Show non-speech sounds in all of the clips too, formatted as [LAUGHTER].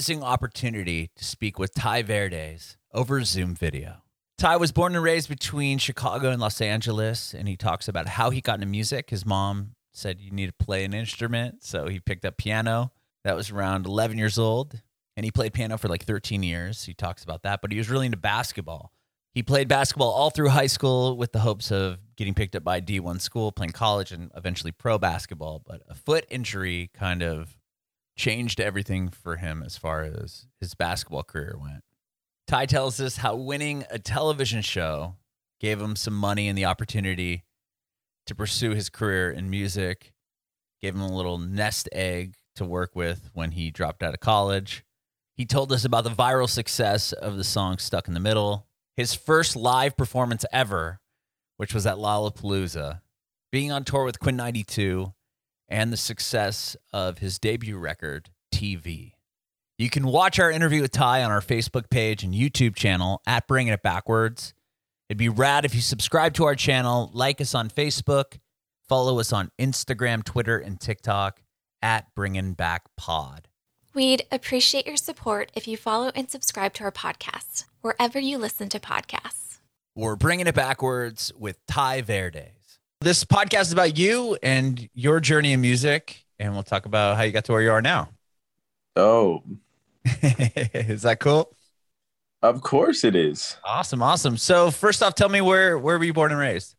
amazing opportunity to speak with Tai Verdes over Zoom video. Tai was born and raised between Chicago and Los Angeles, and he talks about how he got into music. His mom said you need to play an instrument, so he picked up piano. That was around 11 years old, and he played piano for like 13 years. He talks about that, but he was really into basketball. He played basketball all through high school with the hopes of getting picked up by D1 school, playing college, and eventually pro basketball. But a foot injury kind of changed everything for him as far as his basketball career went. Tai tells us how winning a television show gave him some money and the opportunity to pursue his career in music, gave him a little nest egg to work with when he dropped out of college. He told us about the viral success of the song Stuck in the Middle, his first live performance ever, which was at Lollapalooza, being on tour with Quinn XCII, and the success of his debut record, TV. You can watch our interview with Tai on our Facebook page and YouTube channel at Bringing It Backwards. It'd be rad if you subscribe to our channel, like us on Facebook, follow us on Instagram, Twitter, and TikTok at Bringing Back Pod. We'd appreciate your support if you follow and subscribe to our podcast, wherever you listen to podcasts. We're bringing it backwards with Tai Verdes. This podcast is about you and your journey in music, and we'll talk about how you got to where you are now. Oh, [LAUGHS] is that cool? of course it is. Awesome, awesome. So first off, tell me where where were you born and raised?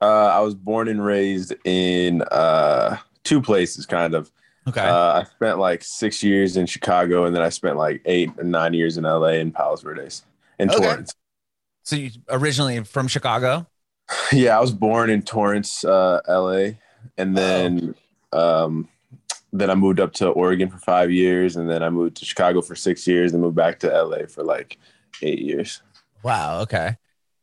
Uh, I was born and raised in uh, two places, kind of. Okay. Uh, I spent like six years in Chicago, and then I spent like eight or nine years in LA and Palos Verdes and Okay. Torrance. so you originally from Chicago? Yeah, I was born in Torrance, uh, LA, and then um, then I moved up to Oregon for five years, and then I moved to Chicago for six years, and moved back to LA for like eight years. Wow. Okay.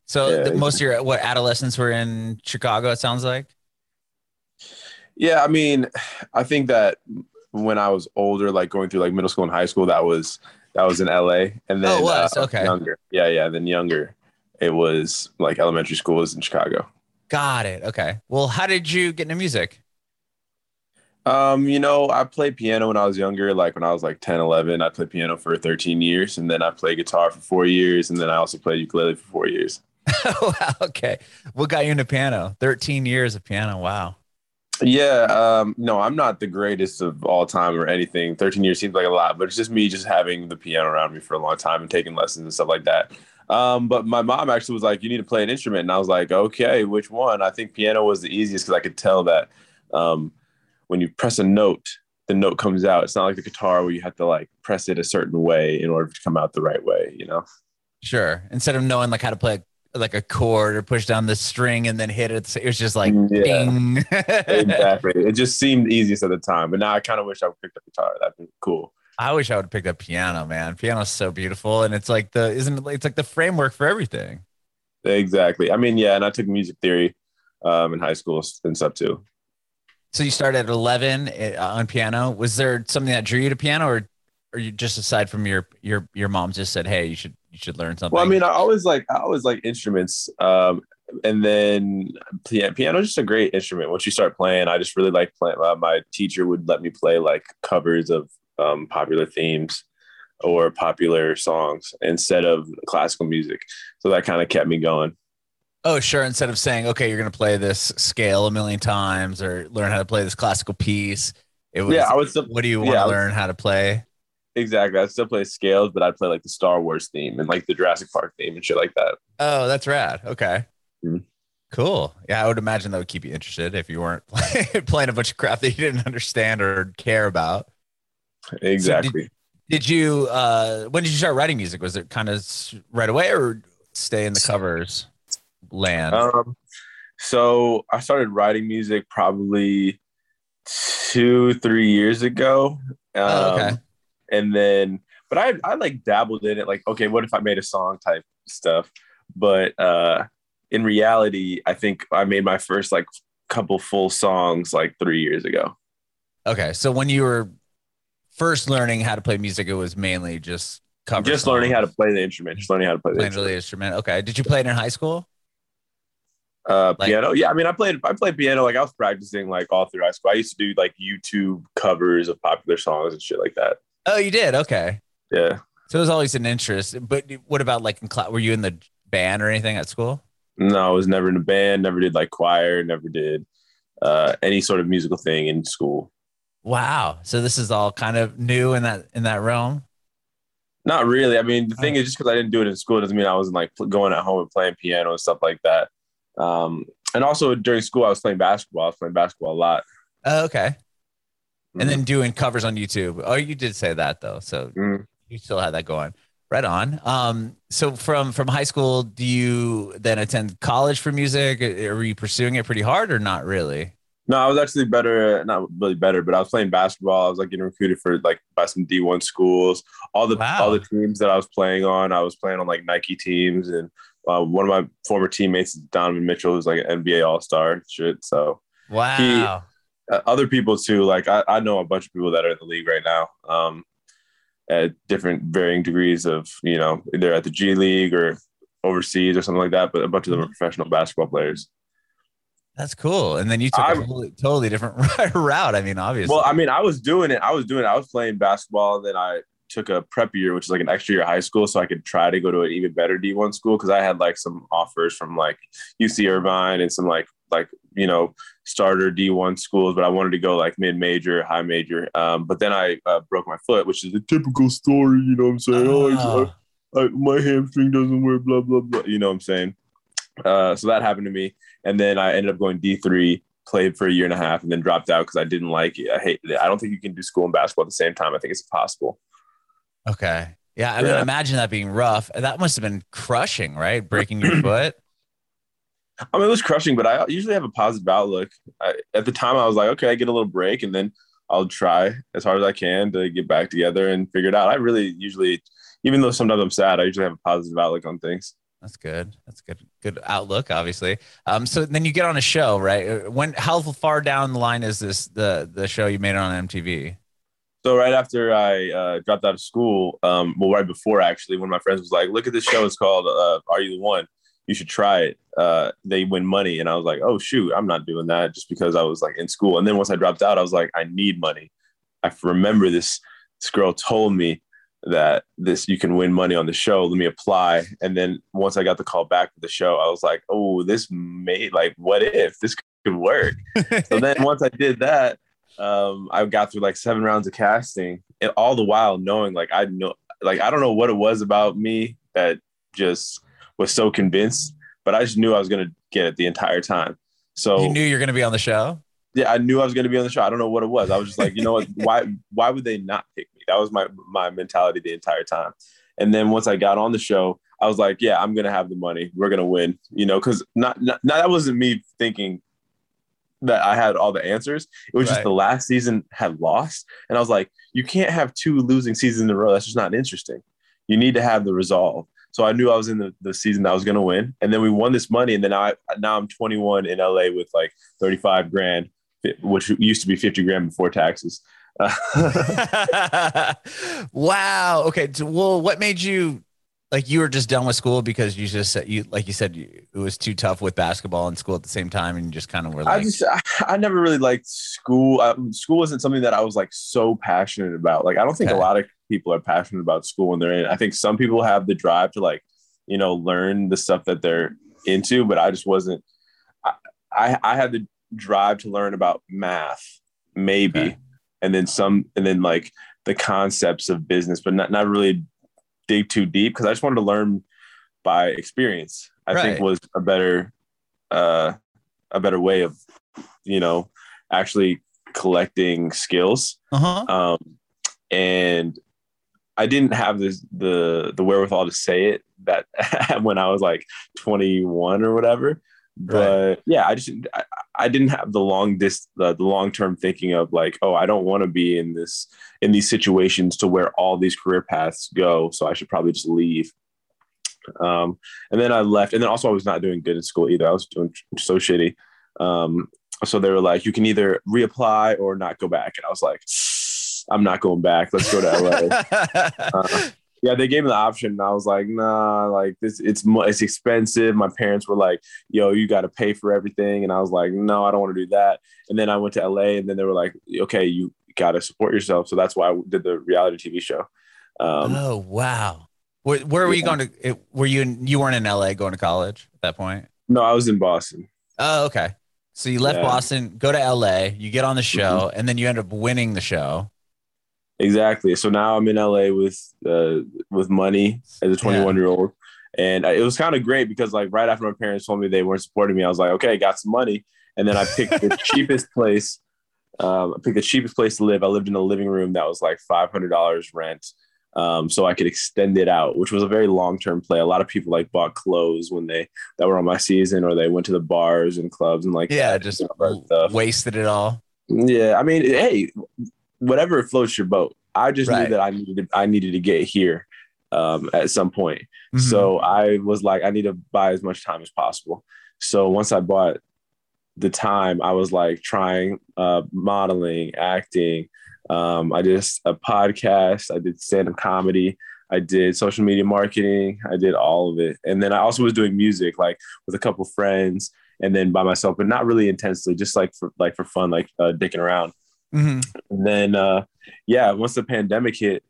So Yeah, the, most of your what adolescents were in Chicago? It sounds like. Yeah, I mean, I think that when I was older, like going through like middle school and high school, that was that was in LA, and then Oh, it was? uh, Okay. younger, yeah, yeah, then younger, it was like elementary school was in Chicago. Got it. Okay. Well, how did you get into music? Um, you know, I played piano when I was younger, like when I was like 10, 11, I played piano for 13 years, and then I played guitar for four years, and then I also played ukulele for four years. [LAUGHS] wow. Okay. What got you into piano? Thirteen years of piano. Wow. Yeah, um, no, I'm not the greatest of all time or anything. 13 years seems like a lot, but it's just me just having the piano around me for a long time and taking lessons and stuff like that. Um, but my mom actually was like, "You need to play an instrument," and I was like, "Okay, which one?" I think piano was the easiest because I could tell that um, when you press a note, the note comes out. It's not like the guitar where you have to like press it a certain way in order to come out the right way. You know? Sure. Instead of knowing like how to play like a chord or push down the string and then hit it, it was just like Yeah. ding. exactly. [LAUGHS] It just seemed easiest at the time, but now I kind of wish I picked up guitar. That'd be cool. I wish I would have picked up piano, man. Piano's so beautiful, and it's like the isn't it? It's like the framework for everything. Exactly. I mean, yeah, and I took music theory um, in high school and stuff too. So you started at eleven uh, on piano. Was there something that drew you to piano, or or you just aside from your your your mom just said, "Hey, you should you should learn something"? Well, I mean, I always like I always like instruments, um, and then piano, piano is just a great instrument. Once you start playing, I just really like playing. Uh, my teacher would let me play like covers of um, popular themes or popular songs instead of classical music, so that kind of kept me going. oh, sure. Instead of saying, "Okay, you're going to play this scale a million times," or learn how to play this classical piece, it was. yeah, I would still what do you want yeah, to was- learn how to play? exactly. I'd still play scales, but I'd play like the Star Wars theme and like the Jurassic Park theme and shit like that. Oh, that's rad. Okay. Mhm. Cool. Yeah, I would imagine that would keep you interested if you weren't [LAUGHS] playing a bunch of crap that you didn't understand or care about. Exactly. Did you uh when did you start writing music? Was it kind of right away or stay in the covers land? Um, so I started writing music probably two, three years ago. Um, Oh, okay. And then, but I, I like dabbled in it. Like, okay, what if I made a song type stuff? But uh, in reality, I think I made my first like couple full songs like three years ago. okay. So when you were first learning how to play music, it was mainly just cover just learning how to play the instrument. Just learning how to play the playing the instrument. instrument. Okay. Did you play it in high school? Uh, Like- piano. Yeah, I mean, I played I played piano. Like I was practicing like all through high school. I used to do like YouTube covers of popular songs and shit like that. Oh, you did. Okay. Yeah. So it was always an interest. But what about like in class? Were you in the band or anything at school? No, I was never in a band. Never did like choir. Never did uh, any sort of musical thing in school. Wow. So this is all kind of new in that in that realm. Not really. I mean, the thing is, just because I didn't do it in school doesn't mean I wasn't like going at home and playing piano and stuff like that. Um, and also during school, I was playing basketball. I was playing basketball a lot. Oh, okay. Mhm. And then doing covers on YouTube. Oh, you did say that though. So Mhm. you still had that going. Right on. Um, so from from high school, do you then attend college for music? Are you pursuing it pretty hard or not really? No, I was actually better, not really better, but I was playing basketball. I was like getting recruited for like by some D1 schools. All the Wow. all the teams that I was playing on, I was playing on like Nike teams, and uh, one of my former teammates, Donovan Mitchell, who's like an NBA All Star shit. So Wow. uh, other people too, like I, I know a bunch of people that are in the league right now, um, at different varying degrees of you know either at the G League or overseas or something like that. But a bunch of them are professional basketball players. That's cool. And then you took a I'm- totally, totally different [LAUGHS] route. I mean, obviously. Well, I mean, I was doing it. I was doing it. I was playing basketball. Then I took a prep year, which is like an extra year of high school, so I could try to go to an even better D1 school because I had like some offers from like UC Irvine and some like like you know starter D1 schools, but I wanted to go like mid major, high major. Um, but then I uh, broke my foot, which is a typical story. You know what I'm saying? Oh. I, I, my hamstring doesn't work. Blah blah blah. You know what I'm saying? Uh, so that happened to me, and then I ended up going D3 played for a year and a half and then dropped out because I didn't like it. I hate it. I don't think you can do school and basketball at the same time. I think it's impossible. okay. Yeah. I mean, imagine that being rough. That must have been crushing, right? Breaking your [CLEARS THROAT] foot. I mean, it was crushing, but I usually have a positive outlook. I, at the time, I was like, okay, I get a little break, and then I'll try as hard as I can to get back together and figure it out. I really usually, even though sometimes I'm sad, I usually have a positive outlook on things. That's good. That's good. Good outlook, obviously. Um, so then you get on a show, right? Uh, When how far down the line is this the the show you made on MTV? So right after I uh, dropped out of school, um, well, right before actually, one of my friends was like, "Look at this show. It's called uh, Are You the One? You should try it. Uh, they win money." And I was like, "Oh shoot, I'm not doing that." Just because I was like in school. And then once I dropped out, I was like, "I need money." I remember this. This girl told me that this you can win money on the show. Let me apply. And then once I got the call back for the show, I was like, "Oh, this may like what if this could work?" so then [LAUGHS] once I did that, um, I got through like seven rounds of casting, and all the while knowing like I know, like I don't know what it was about me that just was so convinced, but I just knew I was gonna get it the entire time. So you knew you're going to be on the show. yeah, I knew I was gonna be on the show. I don't know what it was. I was just like, you know what? [LAUGHS] Why why would they not pick me? That was my my mentality the entire time. And then once I got on the show, I was like, yeah, I'm gonna have the money. We're gonna win. You know, because not, not not that wasn't me thinking that I had all the answers. It was Right. just the last season had lost, and I was like, you can't have two losing seasons in a row. That's just not interesting. You need to have the resolve. So I knew I was in the, the season that I was going to win, and then we won this money, and then I now I'm 21 in LA with like 35 grand, which used to be 50 grand before taxes. [LAUGHS] wow. Okay. So, well, what made you like you were just done with school because you just said you like you said you, it was too tough with basketball and school at the same time, and you just kind of were like, I just I, I never really liked school. I, school wasn't something that I was like so passionate about. Like I don't think Okay. a lot of people are passionate about school when they're in. I think some people have the drive to like you know learn the stuff that they're into, but I just wasn't. I I, I had the drive to learn about math, maybe, Okay. And then some, and then like the concepts of business, but not not really dig too deep because I just wanted to learn by experience. I think was a better uh, a better way of you know actually collecting skills. uh huh. Um, and I didn't have this the the wherewithal to say it that [LAUGHS] when I was like 21 or whatever. But yeah, I just I, I didn't have the long dis the, the long term thinking of like, oh, I don't want to be in this in these situations to where all these career paths go. So I should probably just leave. Um, and then I left, and then also I was not doing good in school either. I was doing so shitty. Um, so they were like, you can either reapply or not go back. And I was like, I'm not going back. Let's go to LA. [LAUGHS] Uh, Yeah, they gave me the option, and I was like, nah, like this, it's it's expensive. My parents were like, yo, you got to pay for everything, and I was like, no, I don't want to do that. And then I went to LA, and then they were like, okay, you got to support yourself. So that's why I did the reality TV show. Um, oh wow. Where, where were you going to? Were you in, you weren't in LA going to college at that point? no, I was in Boston. Oh, okay. So you left Yeah. Mm-hmm. Boston, go to LA, you get on the show, and then you end up winning the show. Exactly. So now I'm in LA with uh, with money as a 21 year old, and it was kind of great because like right after my parents told me they weren't supporting me, I was like, okay, got some money, and then I picked the [LAUGHS] cheapest place. Um, I picked the cheapest place to live. I lived in a living room that was like five hundred dollars rent, um, so I could extend it out, which was a very long term play. A lot of people like bought clothes when they that were on my season, or they went to the bars and clubs and like Yeah, just you know, that stuff. wasted it all. Yeah, I mean, hey, whatever floats your boat. I just Right. knew that I needed I needed to get here um, at some point. Mhm. So I was like, I need to buy as much time as possible. So once I bought the time, I was like trying uh, modeling, acting. Um, I did a podcast. I did stand up comedy. I did social media marketing. I did all of it, and then I also was doing music, like with a couple friends, and then by myself, but not really intensely, just like for like for fun, like uh, dicking around. Mhm. And then, uh, yeah, once the pandemic hit,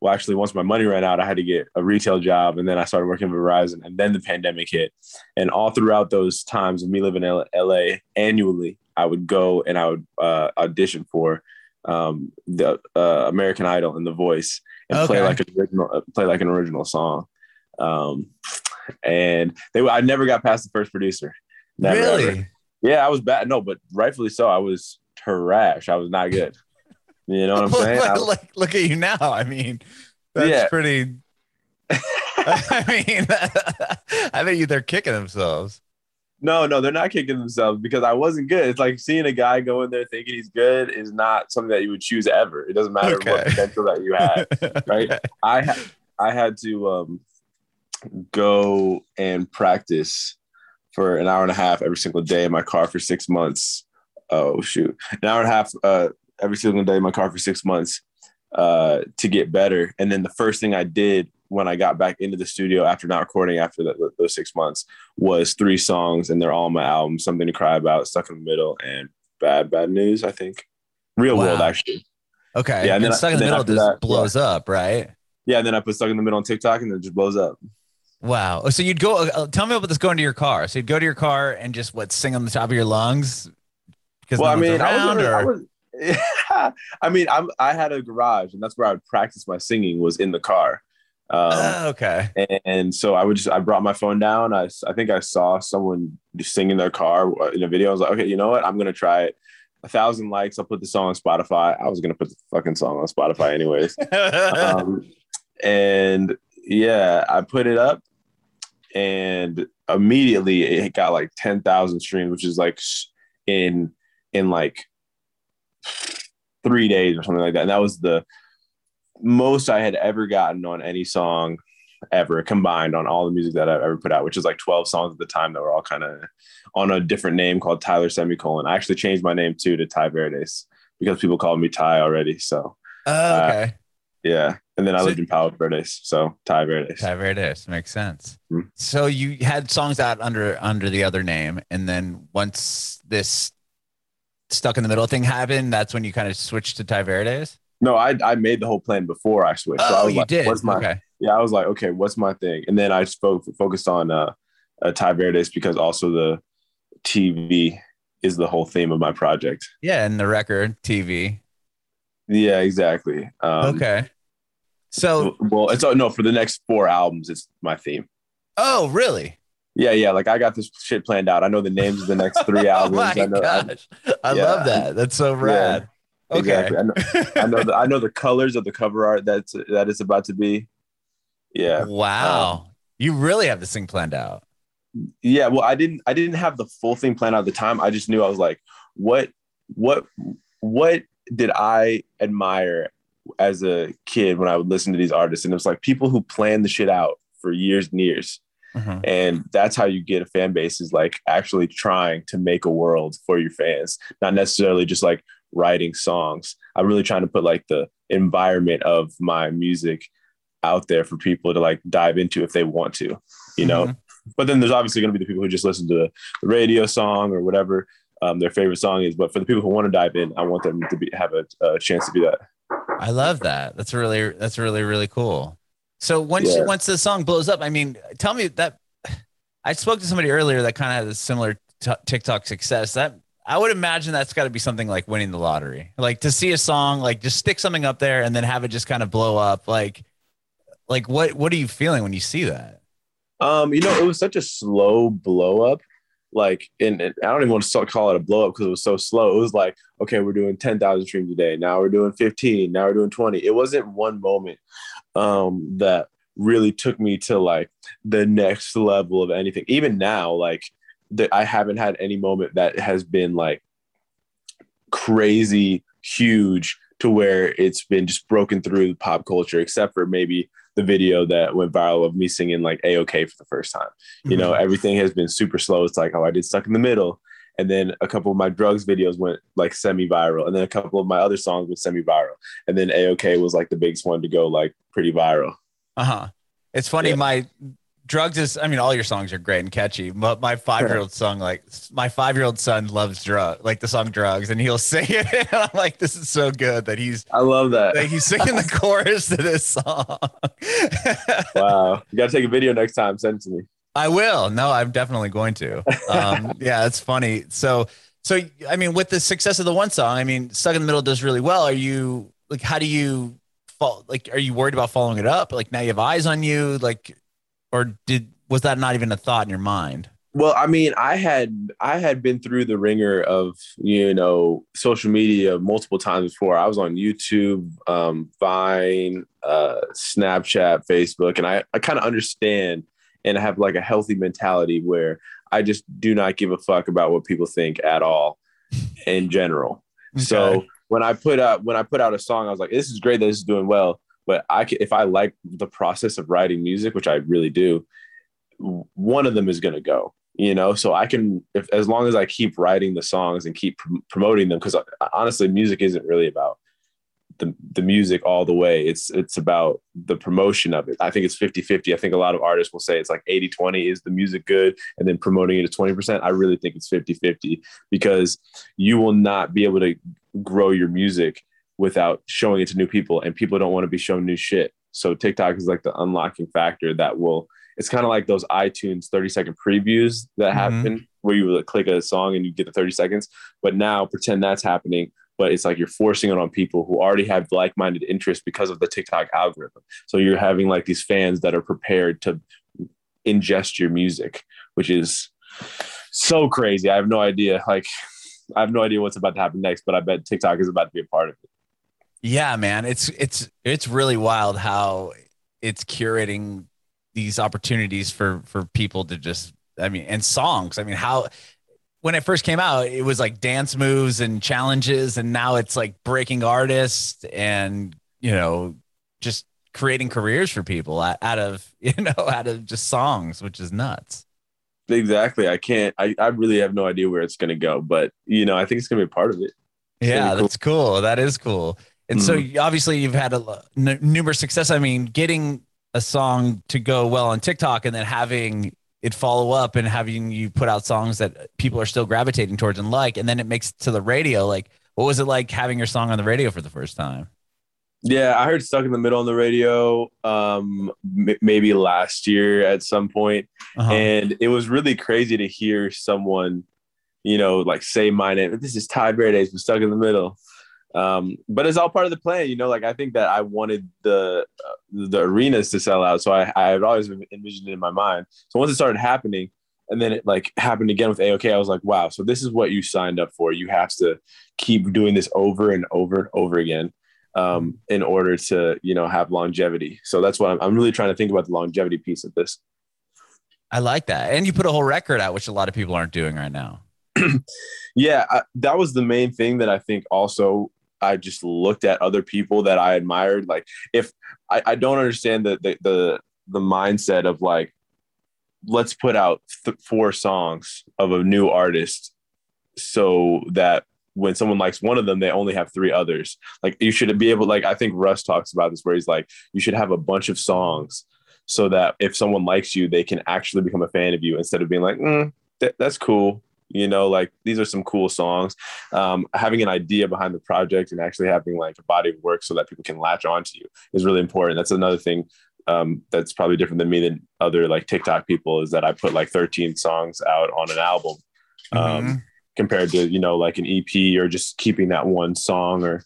well, actually, once my money ran out, I had to get a retail job. And then I started working at Verizon. And then the pandemic hit. And all throughout those times of me living in LA annually, I would go and I would uh, audition for um, the uh, American Idol and The Voice and play like an original, uh, play like an original song. Um, and they, I never got past the first producer. Never, ever. really? Yeah, I was bad. No, but rightfully so. I was trash. I was not good. You know what I'm saying? I- [LAUGHS] like, look at you now. I mean, that's Yeah. pretty. [LAUGHS] [LAUGHS] I mean, I think they're kicking themselves. no, no, they're not kicking themselves because I wasn't good. It's like seeing a guy go in there thinking he's good is not something that you would choose ever. It doesn't matter Okay. what potential that you have. Right. I ha- I had to um, go and practice for an hour and a half every single day in my car for six months. Oh shoot, an hour and a half uh, every single day in my car for six months uh, to get better. And then the first thing I did when I got back into the studio after not recording after that, those six months was three songs, and they're all on my album: "Something to Cry About," "Stuck in the Middle," and "Bad Bad News." I think. Real Wow. world, actually. Okay. Yeah, and and then I- stuck in the middle just that, blows up, right? Yeah, and then I put "Stuck in the Middle" on TikTok, and then it just blows up. Wow. So you'd go. Uh, tell me about this going to your car. So you'd go to your car and just what sing on the top of your lungs because well, I no one's mean, I was, I or was [LAUGHS] I mean, I'm I had a garage, and that's where I would practice my singing was in the car. Um, Oh, okay. and so I would just I brought my phone down. I I think I saw someone just sing their car uh, in a video. I was like, okay, you know what? I'm gonna try it. A thousand likes. I'll put the song on Spotify. I was gonna put the fucking song on Spotify anyways. [LAUGHS] um, and yeah, I put it up, and immediately it got like ten thousand streams, which is like in in like three days or something like that. And that was the most I had ever gotten on any song ever combined on all the music that I've ever put out, which is like 12 songs at the time that were all kind of on a different name called Tyler Semicolon. I actually changed my name too to Tai Verdes because people called me Ty already. So oh, okay. yeah. And then I So- lived in Palo Verdes. So Tai Verdes. Tai Verdes makes sense. Hmm. So you had songs out under under the other name, and then once this stuck in the middle thing happened, that's when you kind of switched to Tai Verdes? No, I, I made the whole plan before I switched. So I Oh, was you like, did. What's my, okay. yeah, I was like, okay, what's my thing? And then I spoke focused on uh, uh because also the TV is the whole theme of my project. Yeah, and the record, TV. Yeah, exactly. Um, okay. So, Well, it's oh, no for the next four albums. It's my theme. oh, really? Yeah, yeah. Like I got this shit planned out. I know the names of the next three [LAUGHS] oh albums. my I know, gosh, I Yeah. love that. That's so rad. Okay. Exactly. I know, I know the I know the colors of the cover art that's that it's about to be. Yeah. Wow. Um, you really have this thing planned out. Yeah. Well, I didn't I didn't have the full thing planned out at the time. I just knew I was like, what what what did I admire as a kid when I would listen to these artists? And it was like people who plan the shit out for years and years. Mhm. and that's how you get a fan base is like actually trying to make a world for your fans not necessarily just like writing songs i'm really trying to put like the environment of my music out there for people to like dive into if they want to, you know. Mhm. But then there's obviously going to be the people who just listen to the, the radio song or whatever um, their favorite song is. But for the people who want to dive in, I want them to be have a, a chance to do that. I love that. That's really that's really really cool. So once Yeah. once the song blows up, I mean, tell me that I spoke to somebody earlier that kind of had a similar t- TikTok success. That I would imagine that's got to be something like winning the lottery. Like to see a song, like just stick something up there and then have it just kind of blow up. Like, like what what are you feeling when you see that? Um, you know, it was such a slow blow up. Like, and, and I don't even want to call it a blow up because it was so slow. It was like, okay, we're doing 10,000 streams a day. Now we're doing 15. Now we're doing 20. It wasn't one moment um, that really took me to like the next level of anything. Even now, like, the, I haven't had any moment that has been like crazy huge to where it's been just broken through pop culture, except for maybe the video that went viral of me singing like A-O-K for the first time. You know, everything has been super slow. It's like, oh, I did stuck in the middle. And then a couple of my drugs videos went like semi-viral. And then a couple of my other songs went semi-viral. And then A-O-K was like the biggest one to go like pretty viral. Uh huh. It's funny. Yeah. My drugs is. I mean, all your songs are great and catchy. But my five year old [LAUGHS] song, like my five year old son, loves drug, like the song "Drugs," and he'll [LAUGHS] sing it. And I'm like, this is so good that he's I love that. that he's singing the [LAUGHS] chorus to this song. wow. You got to take a video next time. Send it to me. I will. No, I'm definitely going to. Um, [LAUGHS] yeah, it's funny. So, so I mean, with the success of the one song, I mean, "Stuck in the Middle" does really well. Are you like, how do you fall? Like, are you worried about following it up? Like now you have eyes on you, like, or did was that not even a thought in your mind? Well, I mean, I had I had been through the ringer of you know social media multiple times before. I was on YouTube, um, Vine, uh, Snapchat, Facebook, and I I kind of understand and have like a healthy mentality where I just do not give a fuck about what people think at all in general. So when I put out when I put out a song, I was like, this is great that this is doing well. But I can, if I like the process of writing music, which I really do, one of them is going to go. You know, so I can if as long as I keep writing the songs and keep prom- promoting them, because uh, honestly, music isn't really about the, the music all the way. It's it's about the promotion of it. I think it's 50-50. I think a lot of artists will say it's like 80-20 is the music good and then promoting it to 20%. I really think it's 50-50 because you will not be able to grow your music without showing it to new people and people don't want to be shown new shit. So TikTok is like the unlocking factor that will it's kind of like those iTunes 30 second previews that Mhm. happen where you click a song and you get the 30 seconds. But now pretend that's happening, but it's like you're forcing it on people who already have like minded interests because of the TikTok algorithm. So you're having like these fans that are prepared to ingest your music, which is so crazy. I have no idea. Like, I have no idea what's about to happen next, but I bet TikTok is about to be a part of it. Yeah, man, it's it's it's really wild how it's curating these opportunities for for people to just I mean and songs. I mean, how when it first came out, it was like dance moves and challenges and now it's like breaking artists and you know just creating careers for people out of [LAUGHS] you know out of just songs, which is nuts. Exactly. I can't, I, I really have no idea where it's going to go, but, you know, I think it's going to be a part of it. Yeah, cool. that's cool. That is cool. And so mm-hmm. obviously you've had a n- numerous success. I mean, getting a song to go well on TikTok and then having it follow up and having you put out songs that people are still gravitating towards and like, and then it makes it to the radio. Like, what was it like having your song on the radio for the first time? Yeah, I heard Stuck in the Middle on the radio um, m- maybe last year at some point. Uh-huh. and it was really crazy to hear someone, you know, like say my name. This is Tai Verdes, but stuck in the middle. Um, but it's all part of the plan, you know. Like I think that I wanted the uh, the arenas to sell out, so I I had always envisioned it in my mind. So once it started happening, and then it like happened again with A-O-K, I was like, wow. So this is what you signed up for. You have to keep doing this over and over and over again um, in order to you know have longevity. So that's what I'm, I'm really trying to think about the longevity piece of this. I like that. And you put a whole record out, which a lot of people aren't doing right now. [CLEARS THROAT] yeah I, that was the main thing that i think also i just looked at other people that i admired like if i, I don't understand the, the the the mindset of like let's put out th- four songs of a new artist so that when someone likes one of them, they only have three others. Like you should be able, like I think Russ talks about this, where he's like, you should have a bunch of songs so that if someone likes you, they can actually become a fan of you instead of being like, mm, th- that's cool. You know, like these are some cool songs. Um, having an idea behind the project and actually having like a body of work so that people can latch onto you is really important. That's another thing um, that's probably different than me than other like TikTok people is that I put like 13 songs out on an album. Um, Mm-hmm. compared to you know like an EP or just keeping that one song or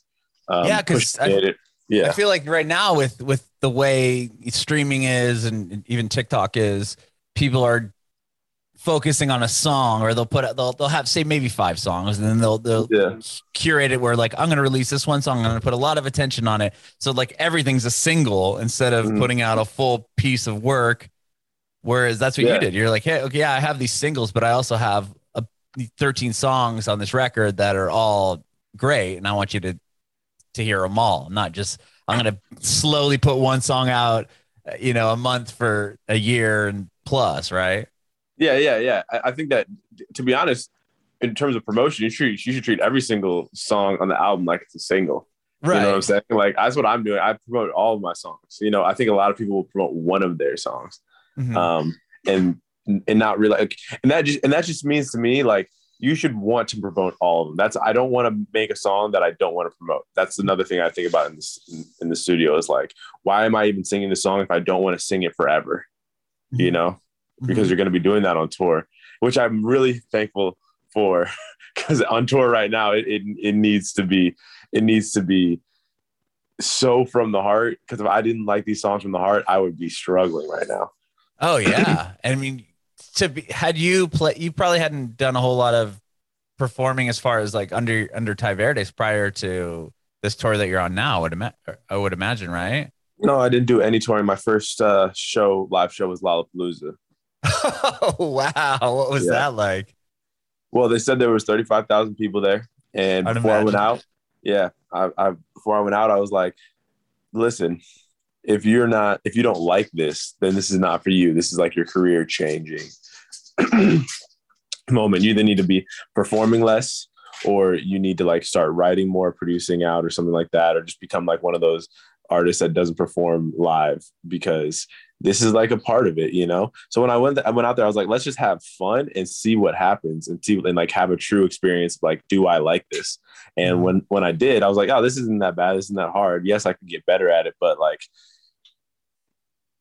um, Yeah, 'cause pushing I- yeah I feel like right now with with the way streaming is and even TikTok is, people are focusing on a song or they'll put they'll they'll have say maybe five songs and then they'll they'll yeah curate it where like I'm going to release this one song I'm going to put a lot of attention on it so like everything's a single instead of Mhm. putting out a full piece of work whereas that's what Yeah. you did you're like hey okay yeah I have these singles but I also have a 13 songs on this record that are all great and I want you to to hear them all not just I'm going to slowly put one song out you know a month for a year and plus right yeah yeah yeah. I, I think that to be honest in terms of promotion you treat you should treat every single song on the album like it's a single. Right. you know what i'm saying? Like that's what i'm doing. I promote all of my songs. You know i think a lot of people will promote one of their songs. Mhm. um and and not really like and that just and that just means to me like you should want to promote all of them. That's i don't want to make a song that i don't want to promote. That's another thing i think about in this in, in the studio is like why am i even singing the song if i don't want to sing it forever? You know because you're going to be doing that on tour, which I'm really thankful for [LAUGHS] because on tour right now it, it it needs to be it needs to be so from the heart because if I didn't like these songs from the heart, I would be struggling right now. Oh [LAUGHS] yeah, I mean, to be had you play, you probably hadn't done a whole lot of performing as far as like under under Tai Verdes prior to this tour that you're on now. I would ima- I would imagine, right? No, I didn't do any touring. My first uh, show, live show, was Lollapalooza. [LAUGHS] oh wow, what was Yeah. that like? Well, they said there was thirty five thousand people there, and I'd before I went out, yeah, I, I before I went out, I was like, listen, if you're not, if you don't like this, then this is not for you. This is like your career changing [CLEARS THROAT] moment. You either need to be performing less, or you need to like start writing more, producing out, or something like that, or just become like one of those artists that doesn't perform live because this is like a part of it, you know. So when I went, I went out there, I was like, let's just have fun and see what happens, and see and like have a true experience. Like, do I like this? And Mhm. when when I did, I was like, oh, this isn't that bad. This isn't that hard. Yes, I could get better at it, but like,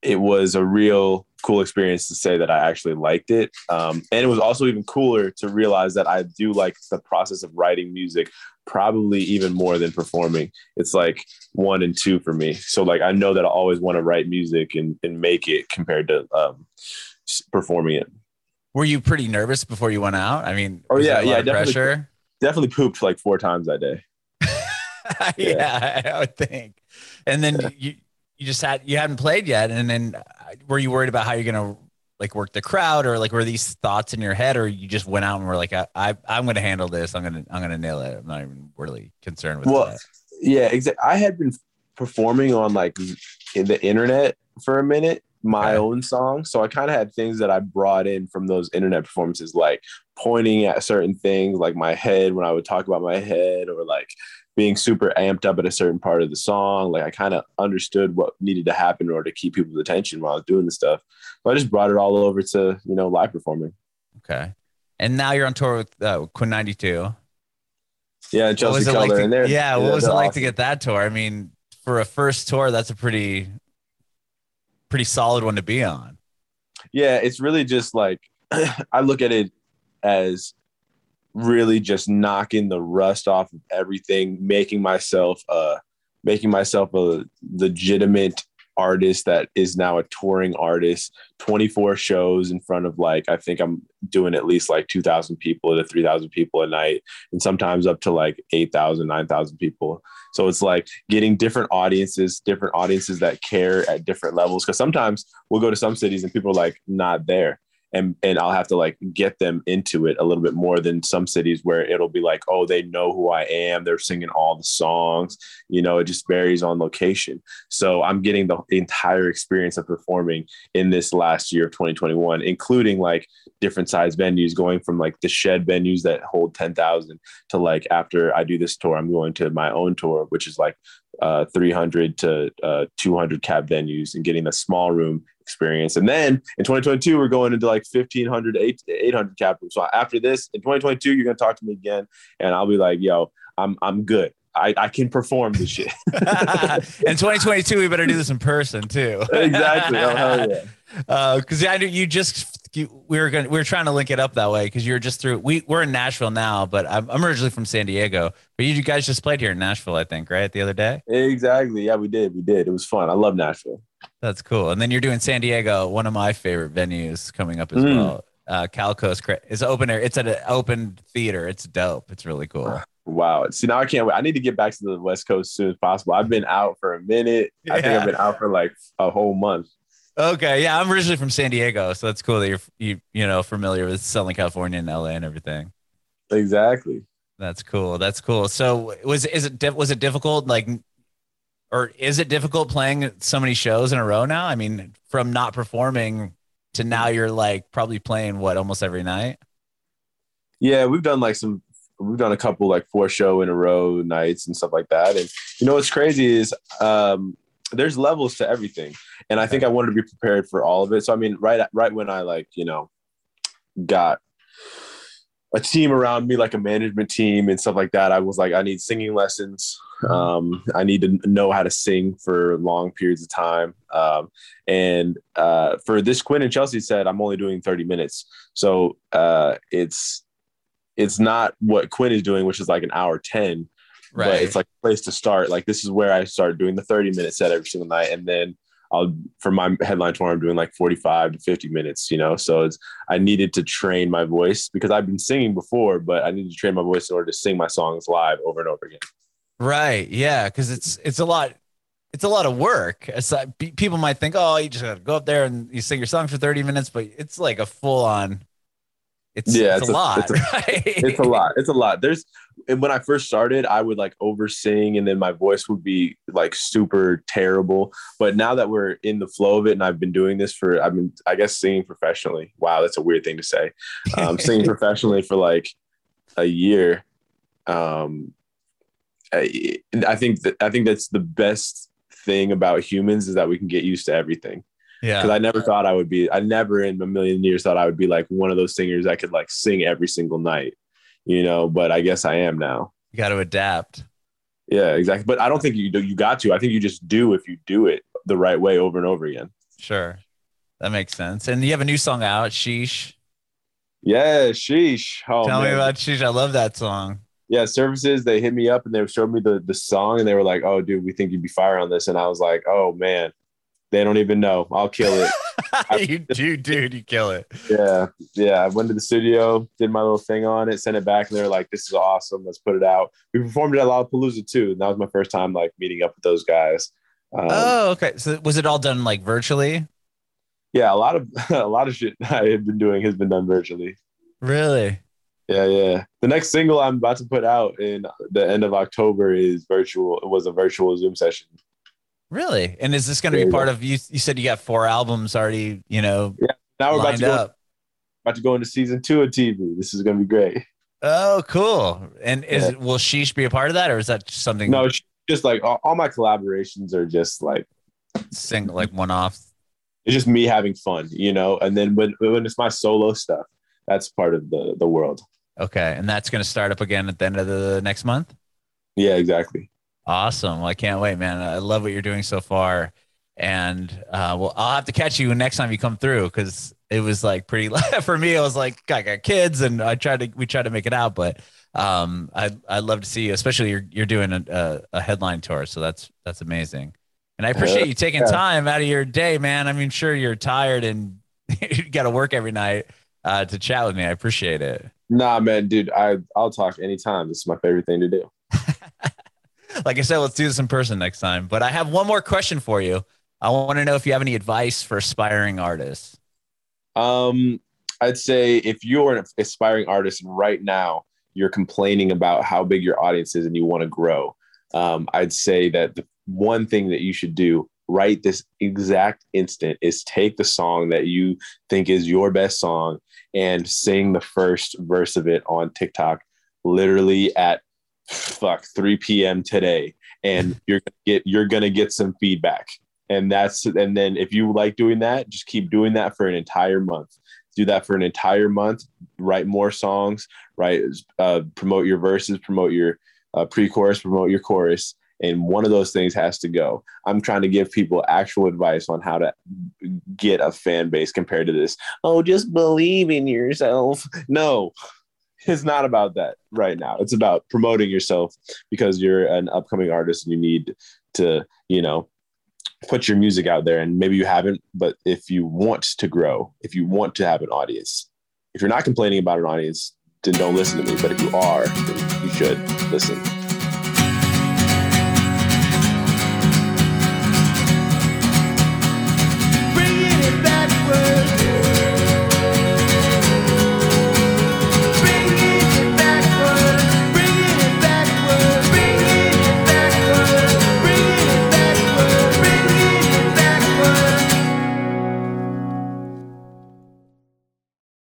it was a real cool experience to say that I actually liked it. Um, and it was also even cooler to realize that I do like the process of writing music probably even more than performing. It's like one and two for me. So like I know that I always want to write music and, and make it compared to um, performing it. Were you pretty nervous before you went out? I mean, Oh, yeah, there a lot yeah, definitely. pressure. Definitely pooped like four times that day. [LAUGHS] yeah, I would think. And then you you just had you hadn't played yet, and then uh, were you worried about how you're gonna like work the crowd, or like were these thoughts in your head, or you just went out and were like, I, I I'm gonna handle this. I'm gonna I'm gonna nail it. I'm not even really concerned with Well, that. Yeah, exactly. I had been performing on like in the internet for a minute, my own song. So I kind of had things that I brought in from those internet performances, like pointing at certain things, like my head when I would talk about my head, or like being super amped up at a certain part of the song. Like I kind of understood what needed to happen in order to keep people's attention while I was doing the stuff. So I just brought it all over to you know live performing. Okay. And now you're on tour with uh, Quinn XCII. Yeah, and What Chelsea it like? To, in there. yeah, what was it like awesome. to get that tour? I mean, for a first tour, that's a pretty, pretty solid one to be on. yeah it's really just like [CLEARS THROAT] i look at it as really just knocking the rust off of everything making myself uh making myself a legitimate artist that is now a touring artist 24 shows in front of like i think i'm doing at least like 2000 people to 3000 people a night and sometimes up to like 8000 9000 people. So it's like getting different audiences different audiences that care at different levels because sometimes we'll go to some cities and people are like not there and and I'll have to like get them into it a little bit more than some cities where it'll be like, oh, they know who I am. They're singing all the songs. You know, it just varies on location. So I'm getting the entire experience of performing in this last year of 2021, including like different size venues, going from like the shed venues that hold 10,000 to like after I do this tour, I'm going to my own tour, which is like uh, 300 to uh, 200 cab venues and getting a small room experience. And then in 2022, we're going into like 1500, 800 cap rooms. So after this, in 2022, you're going to talk to me again and I'll be like, yo, I'm, I'm good. I, I can perform this shit. [LAUGHS] in 2022, we better do this in person too. [LAUGHS] exactly. Oh, hell yeah. Because uh, I you just you, we were going we were trying to link it up that way because you're just through. We we're in Nashville now, but I'm, I'm originally from San Diego. But you guys just played here in Nashville, I think, right? The other day. Exactly. Yeah, we did. We did. It was fun. I love Nashville. That's cool. And then you're doing San Diego, one of my favorite venues coming up as mm. well. Uh, Cal Coast it's open air. It's at an open theater. It's dope. It's really cool. Wow. See, now I can't wait. I need to get back to the West Coast as soon as possible. I've been out for a minute. Yeah. I think I've been out for like a whole month. Okay, yeah, I'm originally from San Diego, so that's cool that you're you you know familiar with Southern California and LA and everything. Exactly. That's cool. That's cool. So was is it was it difficult like or is it difficult playing so many shows in a row now? I mean, from not performing to now you're like probably playing what almost every night. Yeah, we've done like some we've done a couple like four show in a row nights and stuff like that. And you know what's crazy is um there's levels to everything and i think i wanted to be prepared for all of it so i mean right right when i like you know got a team around me like a management team and stuff like that i was like i need singing lessons um, i need to know how to sing for long periods of time um, and uh, for this quinn and chelsea said i'm only doing 30 minutes so uh, it's it's not what quinn is doing which is like an hour 10 right. but it's like a place to start. Like this is where I start doing the 30 minute set every single night. And then I'll, for my headline tour, I'm doing like 45 to 50 minutes, you know? So it's, I needed to train my voice because I've been singing before, but I needed to train my voice in order to sing my songs live over and over again. Right. Yeah. Cause it's, it's a lot, it's a lot of work. It's like people might think, oh, you just gotta go up there and you sing your song for 30 minutes, but it's like a full on it's, yeah, it's, it's a, a, lot. It's a, [LAUGHS] right? it's a lot. It's a lot. There's and when I first started, I would like over sing and then my voice would be like super terrible. But now that we're in the flow of it and I've been doing this for I've been I guess singing professionally. Wow, that's a weird thing to say. Um, singing [LAUGHS] professionally for like a year. Um, I, I think that I think that's the best thing about humans is that we can get used to everything. Yeah. Because I never thought I would be, I never in a million years thought I would be like one of those singers that could like sing every single night, you know, but I guess I am now. You got to adapt. Yeah, exactly. But I don't think you do, you got to. I think you just do if you do it the right way over and over again. Sure. That makes sense. And you have a new song out, Sheesh. Yeah, Sheesh. Oh, Tell man. me about Sheesh. I love that song. Yeah, Surfaces, they hit me up and they showed me the, the song and they were like, oh, dude, we think you'd be fire on this. And I was like, oh, man, they don't even know. I'll kill it. [LAUGHS] you do, dude. You kill it. Yeah, yeah. I went to the studio, did my little thing on it, sent it back, and they're like, "This is awesome. Let's put it out." We performed it at Lollapalooza too, and that was my first time like meeting up with those guys. Um, oh, okay. So was it all done like virtually? Yeah, a lot of [LAUGHS] a lot of shit [LAUGHS] I have been doing has been done virtually. Really? Yeah, yeah. The next single I'm about to put out in the end of October is virtual. It was a virtual Zoom session. Really? And is this going to be part of you? You said you got four albums already, you know. Yeah. Now we're about to go up. about to go into season two of TV. This is going to be great. Oh, cool. And is yeah. will Sheesh be a part of that, or is that something? No, just like all, all my collaborations are just like single, like one off. It's just me having fun, you know. And then when when it's my solo stuff, that's part of the the world. Okay, and that's going to start up again at the end of the next month. Yeah, exactly. Awesome. Well, I can't wait, man. I love what you're doing so far. And uh, well, I'll have to catch you next time you come through because it was like pretty [LAUGHS] for me. I was like, I got kids, and I tried to we tried to make it out, but um, I I'd love to see you, especially you're you're doing a, a, a headline tour, so that's that's amazing. And I appreciate you taking time out of your day, man. I mean, sure you're tired and [LAUGHS] you got to work every night uh, to chat with me. I appreciate it. Nah, man, dude, I I'll talk anytime. This is my favorite thing to do. [LAUGHS] like I said, let's do this in person next time. But I have one more question for you. I want to know if you have any advice for aspiring artists. Um, I'd say if you're an aspiring artist right now, you're complaining about how big your audience is and you want to grow. Um, I'd say that the one thing that you should do right this exact instant is take the song that you think is your best song and sing the first verse of it on TikTok literally at fuck 3 p.m. today and you're gonna get you're gonna get some feedback. And that's and then if you like doing that just keep doing that for an entire month. Do that for an entire month write more songs write uh, promote your verses promote your uh, pre-chorus promote your chorus and one of those things has to go. I'm trying to give people actual advice on how to get a fan base compared to this. Oh just believe in yourself. No it's not about that right now. It's about promoting yourself because you're an upcoming artist and you need to you know put your music out there. And maybe you haven't but if you want to grow if you want to have an audience if you're not complaining about an audience then don't listen to me. But if you are then you should listen